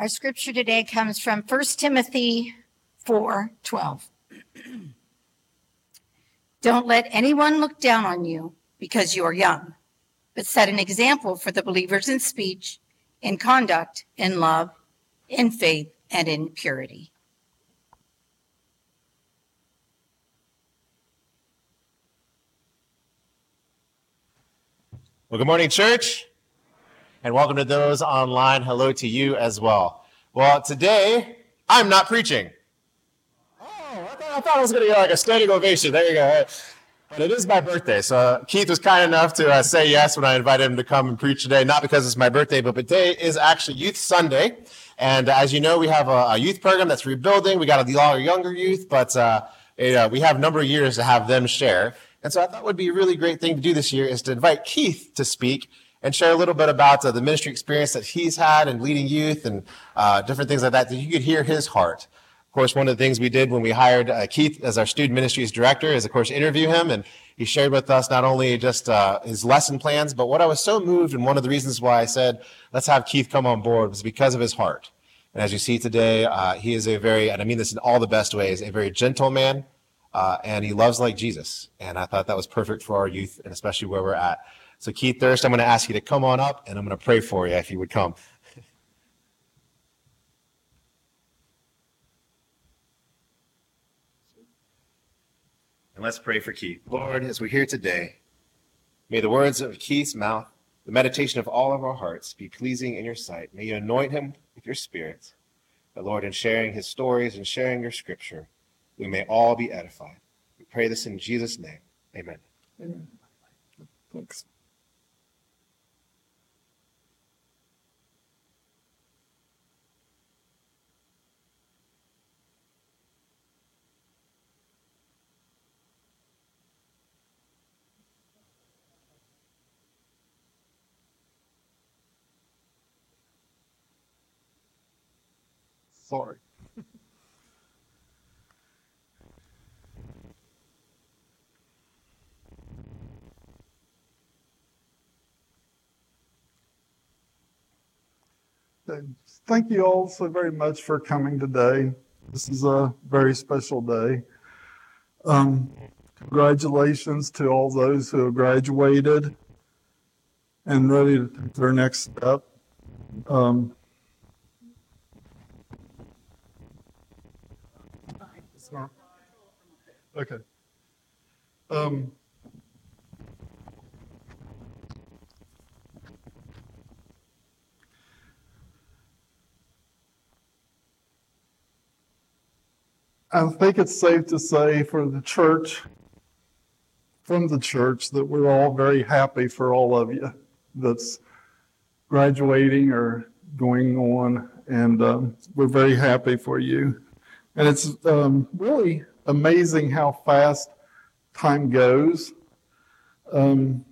Our scripture today comes from 1 Timothy 4 12. Don't let anyone look down on you because you are young, but set an example for the believers in speech, in conduct, in love, in faith, and in purity. Well, good morning, church, and welcome to those online. Hello to you as well. Well, today I'm not preaching. Oh, I thought, I thought was going to get like a standing ovation. There you go. But it is my birthday, so Keith was kind enough to uh, say yes when I invited him to come and preach today. Not because it's my birthday, but today is actually Youth Sunday, and as you know, we have a, a youth program that's rebuilding. We got a lot of younger youth, but uh, it, uh, we have a number of years to have them share. And so I thought would be a really great thing to do this year is to invite Keith to speak and share a little bit about uh, the ministry experience that he's had and leading youth and uh, different things like that, that you could hear his heart. Of course, one of the things we did when we hired uh, Keith as our student ministries director is, of course, interview him. And he shared with us not only just uh, his lesson plans, but what I was so moved, and one of the reasons why I said, let's have Keith come on board was because of his heart. And as you see today, uh, he is a very, and I mean this in all the best ways, a very gentle man, uh, and he loves like Jesus. And I thought that was perfect for our youth, and especially where we're at. So, Keith Thirst, I'm going to ask you to come on up, and I'm going to pray for you if you would come. And let's pray for Keith. Lord, as we're here today, may the words of Keith's mouth, the meditation of all of our hearts be pleasing in your sight. May you anoint him with your spirit. But Lord, in sharing his stories and sharing your scripture, we may all be edified. We pray this in Jesus' name. Amen. Amen. Thanks. Sorry. Thank you all so very much for coming today. This is a very special day. Um, congratulations to all those who have graduated and ready to take their next step. Um, okay. Um, I think it's safe to say for the church, from the church, that we're all very happy for all of you that's graduating or going on, and um, we're very happy for you. And it's um, really amazing how fast time goes. Um,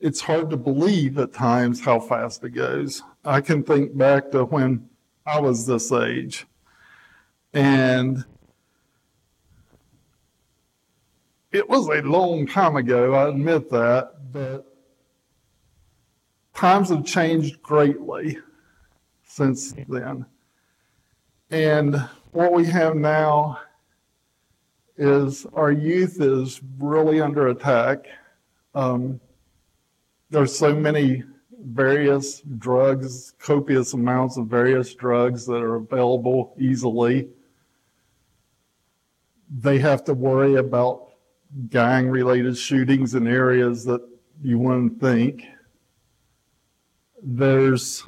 it's hard to believe at times how fast it goes. I can think back to when I was this age and it was a long time ago, I admit that, but times have changed greatly since then. And what we have now is our youth is really under attack. Um, there's so many various drugs, copious amounts of various drugs that are available easily they have to worry about gang related shootings in areas that you wouldn't think. There's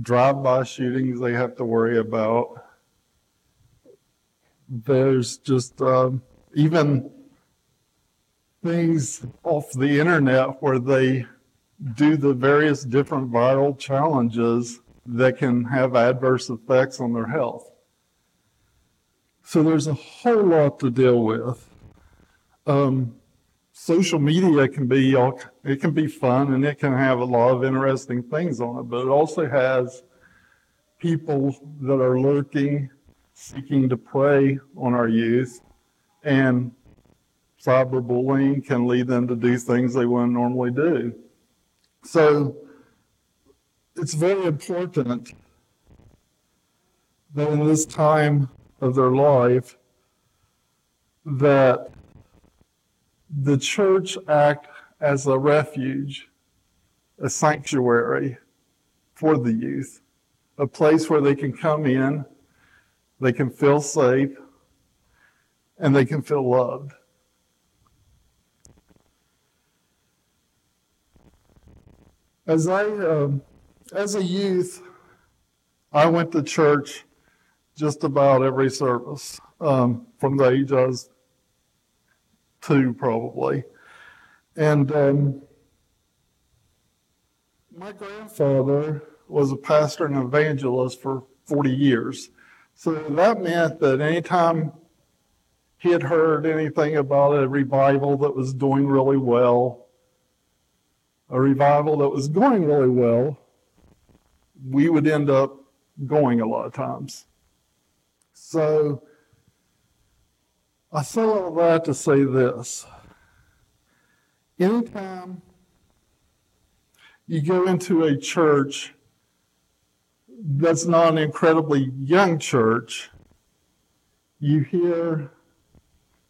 drive by shootings they have to worry about. There's just uh, even things off the internet where they do the various different viral challenges that can have adverse effects on their health. So there's a whole lot to deal with. Um, social media can be all, it can be fun and it can have a lot of interesting things on it, but it also has people that are lurking, seeking to prey on our youth, and cyberbullying can lead them to do things they wouldn't normally do. So it's very important that in this time of their life, that the church act as a refuge, a sanctuary for the youth, a place where they can come in, they can feel safe, and they can feel loved. As I, um, as a youth, I went to church just about every service um, from the age I was two, probably. And um, my grandfather was a pastor and evangelist for 40 years. So that meant that anytime he had heard anything about a revival that was doing really well, a revival that was going really well, we would end up going a lot of times. So I say all that to say this. Anytime you go into a church that's not an incredibly young church, you hear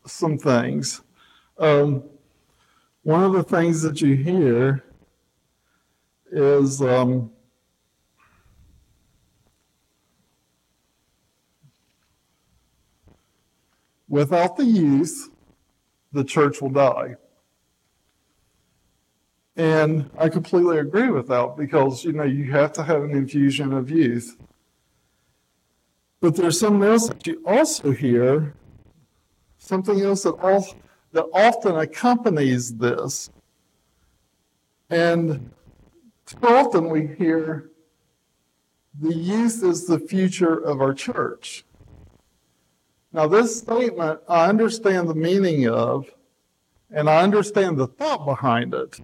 some things. Um, one of the things that you hear is um, without the youth, the church will die. And I completely agree with that because, you know, you have to have an infusion of youth. But there's something else that you also hear, something else that, all, that often accompanies this. And too often we hear the youth is the future of our church. Now, this statement, I understand the meaning of, and I understand the thought behind it.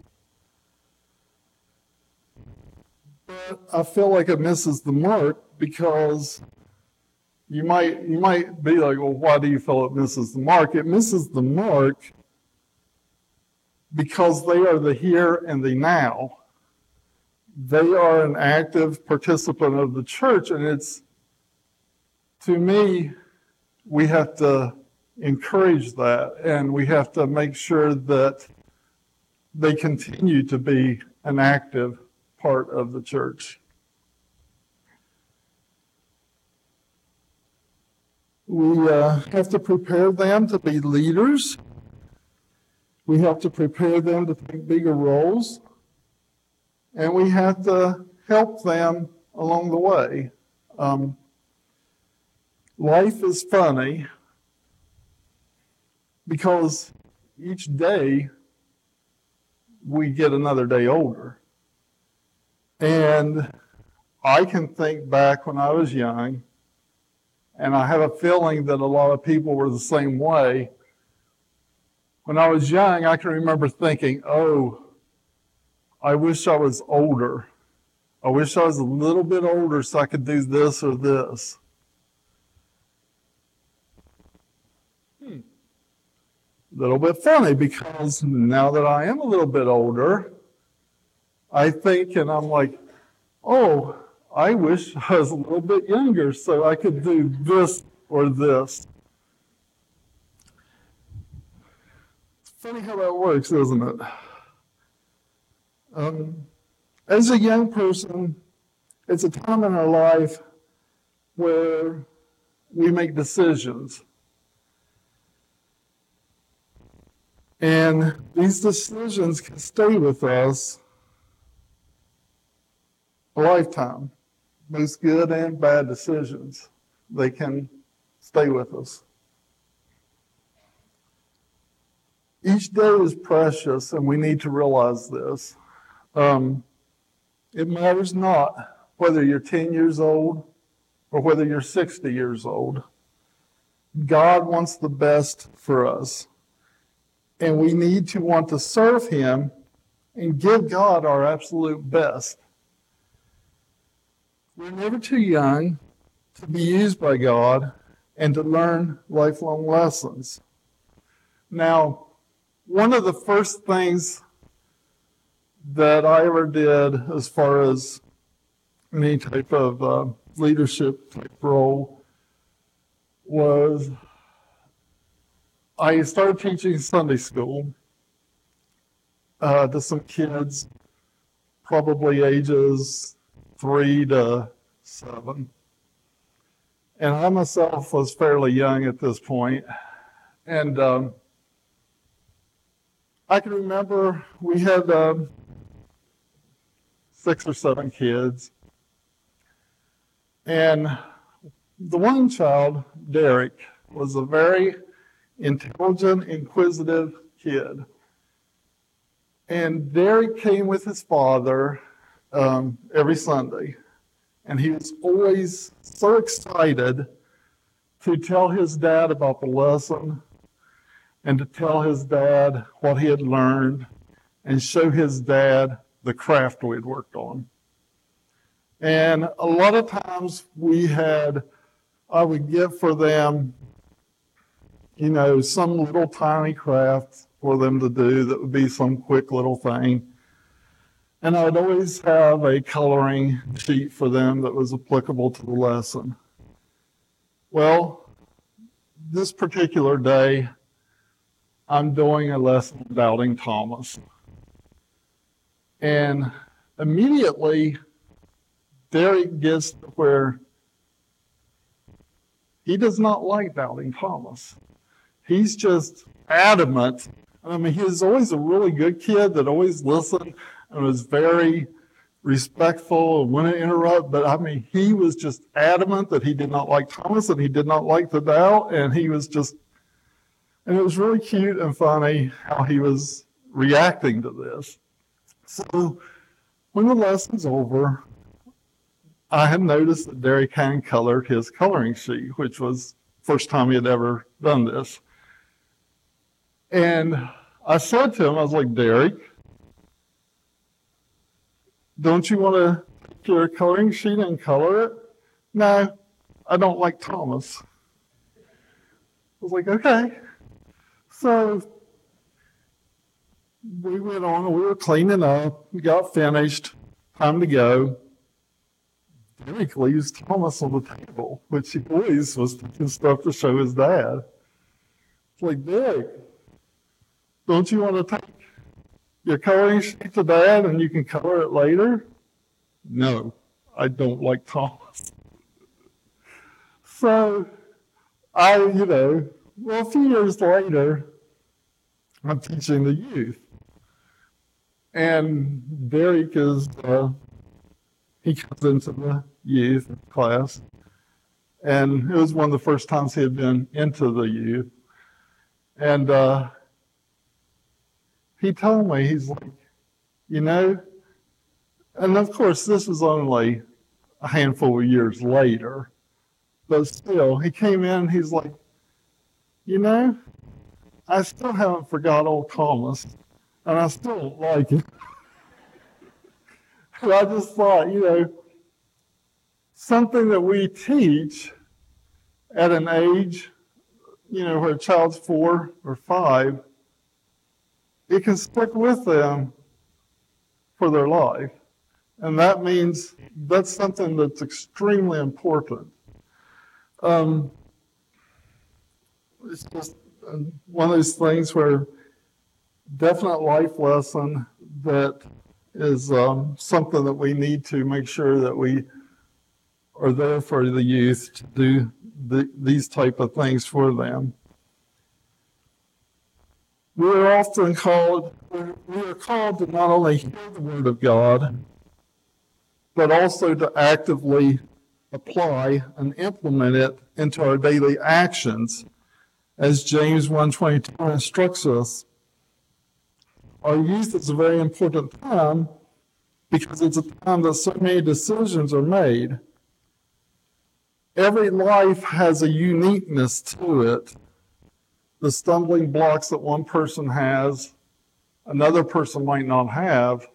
But I feel like it misses the mark because you might you might be like, well, why do you feel it misses the mark? It misses the mark because they are the here and the now. They are an active participant of the church, and it's to me, we have to encourage that and we have to make sure that they continue to be an active part of the church. We uh, have to prepare them to be leaders. We have to prepare them to take bigger roles. And we have to help them along the way. Um, life is funny because each day we get another day older. And I can think back when I was young, and I have a feeling that a lot of people were the same way. When I was young, I can remember thinking, oh, I wish I was older. I wish I was a little bit older so I could do this or this. Hmm. A little bit funny because now that I am a little bit older, I think and I'm like, oh, I wish I was a little bit younger so I could do this or this. It's funny how that works, isn't it? Um, as a young person, it's a time in our life where we make decisions. And these decisions can stay with us a lifetime. Both good and bad decisions, they can stay with us. Each day is precious, and we need to realize this. Um, it matters not whether you're 10 years old or whether you're 60 years old. God wants the best for us. And we need to want to serve Him and give God our absolute best. We're never too young to be used by God and to learn lifelong lessons. Now, one of the first things that I ever did as far as any type of uh, leadership type role was I started teaching Sunday school uh, to some kids, probably ages three to seven. And I myself was fairly young at this point. And um, I can remember we had um, six or seven kids. And the one child, Derek, was a very intelligent, inquisitive kid. And Derek came with his father um, every Sunday. And he was always so excited to tell his dad about the lesson and to tell his dad what he had learned and show his dad the craft we had worked on. And a lot of times we had, I would get for them, you know, some little tiny craft for them to do that would be some quick little thing. And I'd always have a coloring sheet for them that was applicable to the lesson. Well, this particular day, I'm doing a lesson doubting Thomas. And immediately, Derek gets to where he does not like doubting Thomas. He's just adamant. I mean, he was always a really good kid that always listened and was very respectful and wouldn't interrupt. But I mean, he was just adamant that he did not like Thomas and he did not like the doubt. And he was just, and it was really cute and funny how he was reacting to this. So when the lesson's over, I had noticed that Derek hand colored his coloring sheet, which was first time he had ever done this. And I said to him, I was like, Derek, don't you want to take your coloring sheet and color it? No, I don't like Thomas. I was like, okay. So we went on we were cleaning up, we got finished, time to go. Derek leaves Thomas on the table, which he always was taking stuff to show his dad. It's like, Derek, don't you want to take your coloring sheet to dad and you can color it later? No, I don't like Thomas. So I, you know, well, a few years later, I'm teaching the youth. And Derek is, uh, he comes into the youth class. And it was one of the first times he had been into the youth. And uh, he told me, he's like, you know, and of course, this was only a handful of years later, but still, he came in, he's like, you know, I still haven't forgot old Thomas, and I still like him. and I just thought, you know, something that we teach at an age, you know, where a child's four or five, it can stick with them for their life. And that means that's something that's extremely important. Um, it's just uh, one of those things where definite life lesson that is um, something that we need to make sure that we are there for the youth to do the, these type of things for them. We are often called, we are called to not only hear the word of God, but also to actively apply and implement it into our daily actions as James 1:22 instructs us. Our youth is a very important time because it's a time that so many decisions are made. Every life has a uniqueness to it. The stumbling blocks that one person has, another person might not have,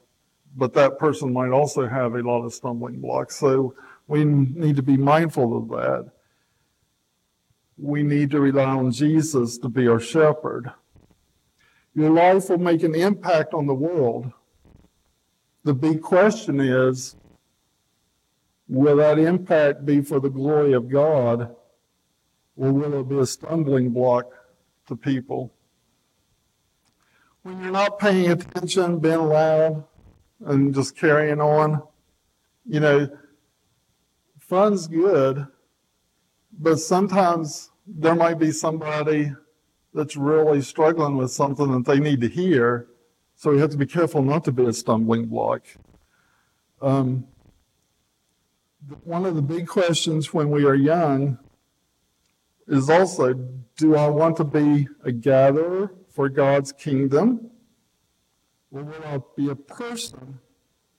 but that person might also have a lot of stumbling blocks. So we need to be mindful of that. We need to rely on Jesus to be our shepherd. Your life will make an impact on the world. The big question is will that impact be for the glory of God, or will it be a stumbling block to people? When you're not paying attention, being loud, and just carrying on, you know, fun's good, but sometimes there might be somebody that's really struggling with something that they need to hear. So we have to be careful not to be a stumbling block. Um, one of the big questions when we are young is also do I want to be a gatherer for God's kingdom? Or will I be a person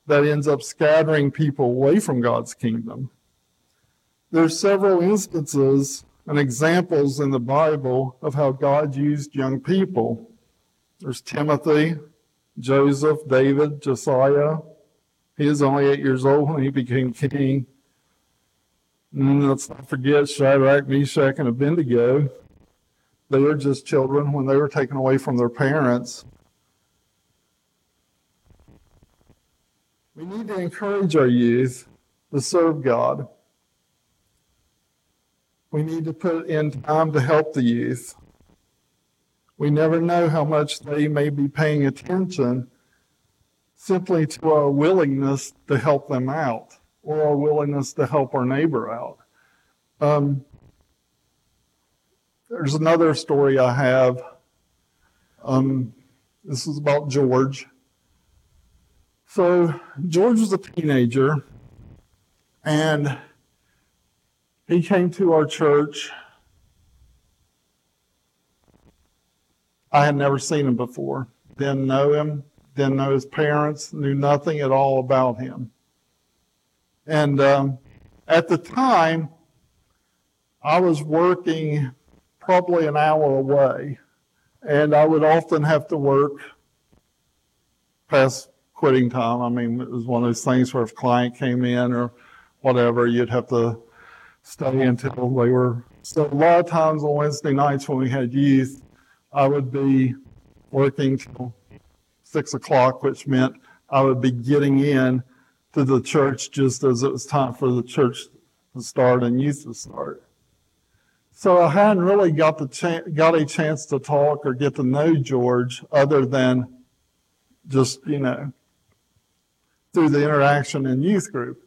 that ends up scattering people away from God's kingdom? There are several instances and examples in the Bible of how God used young people. There's Timothy, Joseph, David, Josiah. He was only eight years old when he became king. And let's not forget Shadrach, Meshach, and Abednego. They were just children when they were taken away from their parents. We need to encourage our youth to serve God. We need to put in time to help the youth. We never know how much they may be paying attention simply to our willingness to help them out or our willingness to help our neighbor out. Um, there's another story I have. Um, this is about George. So, George was a teenager, and he came to our church. I had never seen him before. Didn't know him, didn't know his parents, knew nothing at all about him. And um, at the time, I was working probably an hour away, and I would often have to work past quitting time. I mean, it was one of those things where if a client came in or whatever, you'd have to stay until they were. So a lot of times on Wednesday nights when we had youth, I would be working till six o'clock, which meant I would be getting in to the church just as it was time for the church to start and youth to start. So I hadn't really got the cha- got a chance to talk or get to know George other than just you know through the interaction in youth group.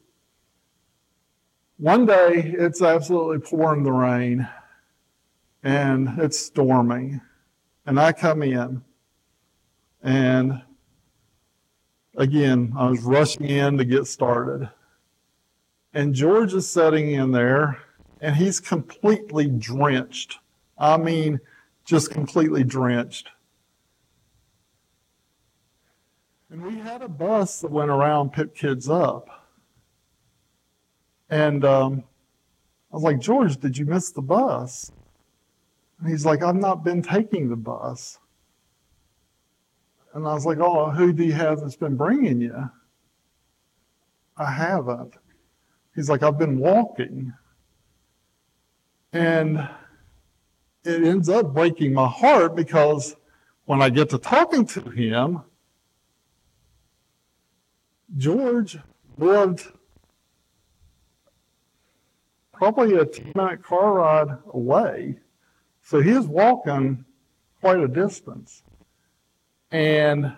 One day it's absolutely pouring the rain and it's storming. And I come in and again, I was rushing in to get started. And George is sitting in there and he's completely drenched. I mean, just completely drenched. And we had a bus that went around, picked kids up. And um, I was like, George, did you miss the bus? And he's like, I've not been taking the bus. And I was like, Oh, who do you have that's been bringing you? I haven't. He's like, I've been walking. And it ends up breaking my heart because when I get to talking to him, George lived probably a 10 minute car ride away. So he walking quite a distance. And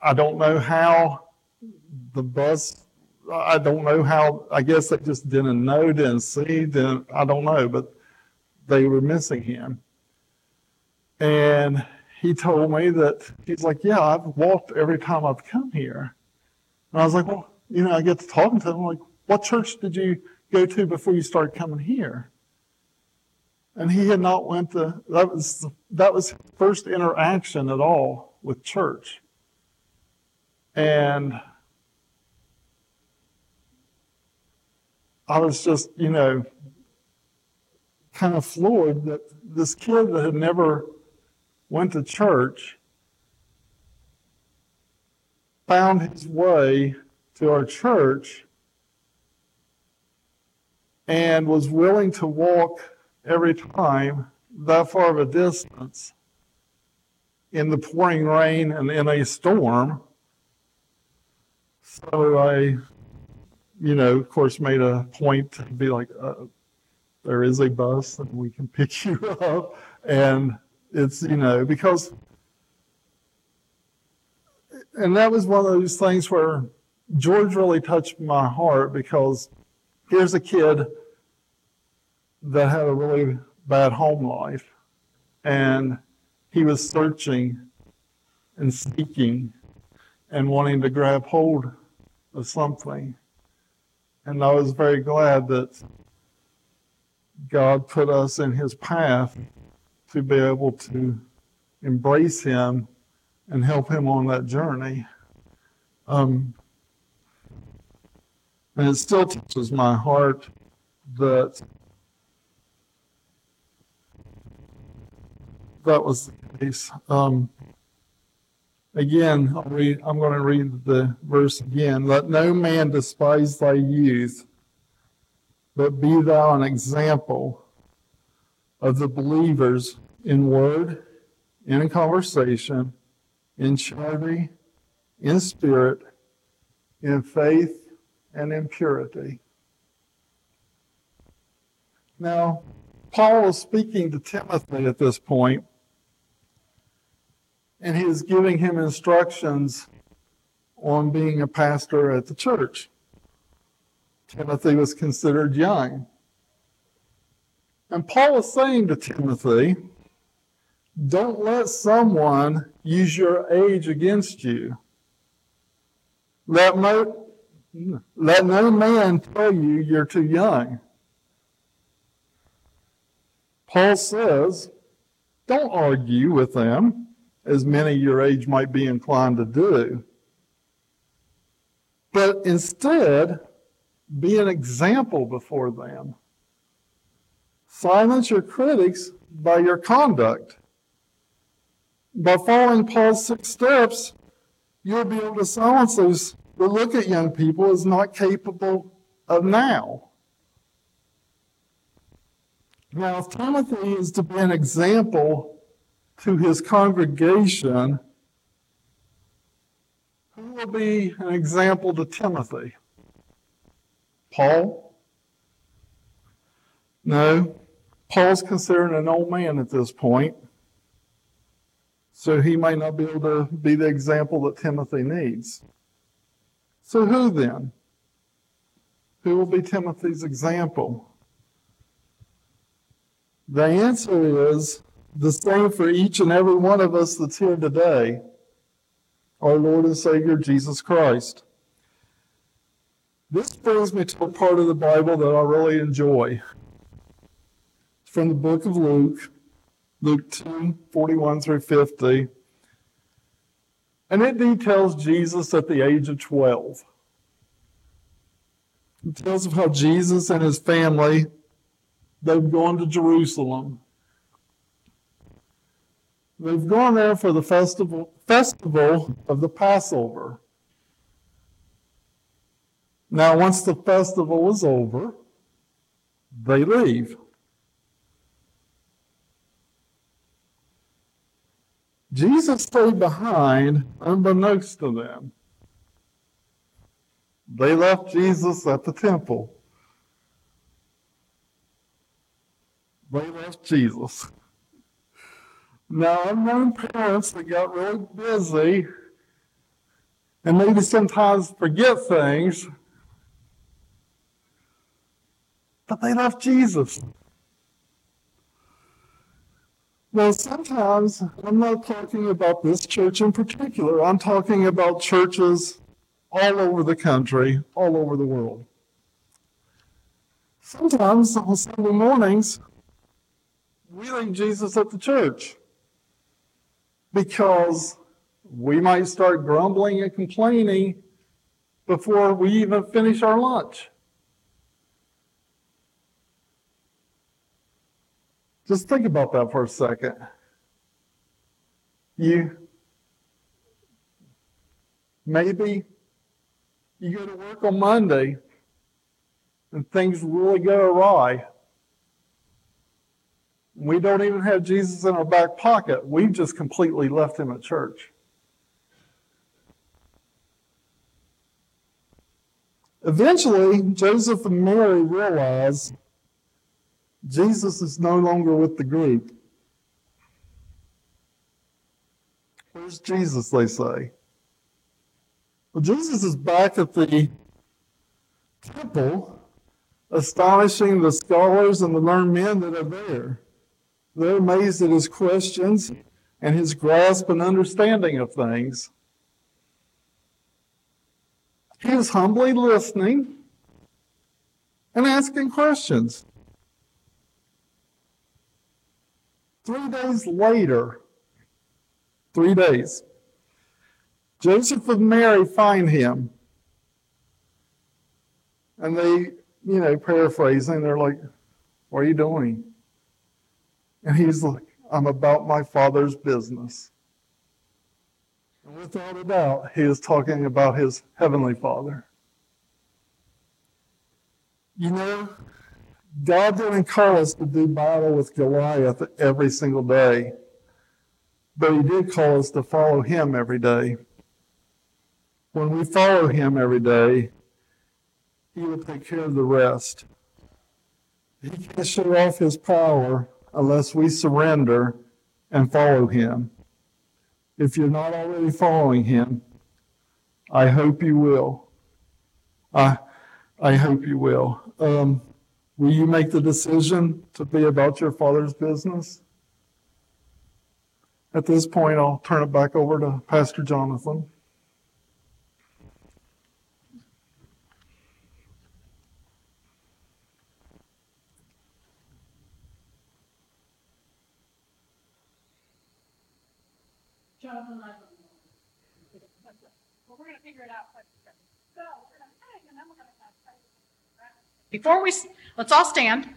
I don't know how the bus, I don't know how, I guess they just didn't know, didn't see, didn't, I don't know, but they were missing him. And he told me that he's like, Yeah, I've walked every time I've come here. And I was like, Well, you know, I get to talking to him, I'm like, what church did you go to before you started coming here? And he had not went to that was that was his first interaction at all with church. And I was just, you know, kind of floored that this kid that had never went to church found his way to our church and was willing to walk every time that far of a distance in the pouring rain and in a storm. So I you know, of course, made a point to be like, uh, there is a bus and we can pick you up. And it's, you know, because, and that was one of those things where George really touched my heart because here's a kid that had a really bad home life and he was searching and seeking and wanting to grab hold of something. And I was very glad that God put us in his path to be able to embrace him and help him on that journey. Um, and it still touches my heart that that was the case. Um, again, I'll read, I'm going to read the verse again. Let no man despise thy youth, but be thou an example of the believers in word, in conversation, in charity, in spirit, in faith, and in purity. Now, Paul is speaking to Timothy at this point, and he is giving him instructions on being a pastor at the church. Timothy was considered young. And Paul is saying to Timothy, don't let someone use your age against you. Let no, let no man tell you you're too young. Paul says, don't argue with them, as many your age might be inclined to do. But instead, be an example before them. Silence your critics by your conduct. By following Paul's six steps, you'll be able to silence those that look at young people as not capable of now. Now, if Timothy is to be an example to his congregation, who will be an example to Timothy? Paul? No. Paul's considered an old man at this point, so he may not be able to be the example that Timothy needs. So, who then? Who will be Timothy's example? The answer is the same for each and every one of us that's here today our Lord and Savior Jesus Christ. This brings me to a part of the Bible that I really enjoy. It's from the book of Luke, Luke 2 41 through 50. And it details Jesus at the age of 12. It tells of how Jesus and his family they've gone to Jerusalem. They've gone there for the festival festival of the Passover. Now, once the festival is over, they leave. Jesus stayed behind unbeknownst to them. They left Jesus at the temple. They left Jesus. Now, I've known parents that got really busy and maybe sometimes forget things but they left Jesus. Now, sometimes I'm not talking about this church in particular, I'm talking about churches all over the country, all over the world. Sometimes on Sunday mornings, we leave Jesus at the church because we might start grumbling and complaining before we even finish our lunch. Just think about that for a second. You maybe you go to work on Monday and things really go awry. We don't even have Jesus in our back pocket. We've just completely left him at church. Eventually, Joseph and Mary realize Jesus is no longer with the group. Where's Jesus, they say? Well, Jesus is back at the temple, astonishing the scholars and the learned men that are there. They're amazed at his questions and his grasp and understanding of things. He is humbly listening and asking questions. Three days later, three days, Joseph and Mary find him. And they, you know, paraphrasing, they're like, What are you doing? And he's like, I'm about my father's business. And without a doubt, he is talking about his heavenly father. You know, God didn't call us to do battle with Goliath every single day, but he did call us to follow him every day. When we follow him every day, he will take care of the rest. He can't show off his power unless we surrender and follow him. If you're not already following him, I hope you will. I, I hope you will. Um, will you make the decision to be about your father's business? At this point, I'll turn it back over to Pastor Jonathan I don't know. Well, we're gonna figure it out. quick. So, we're gonna hang, and then we're gonna have- Before we, let's all stand.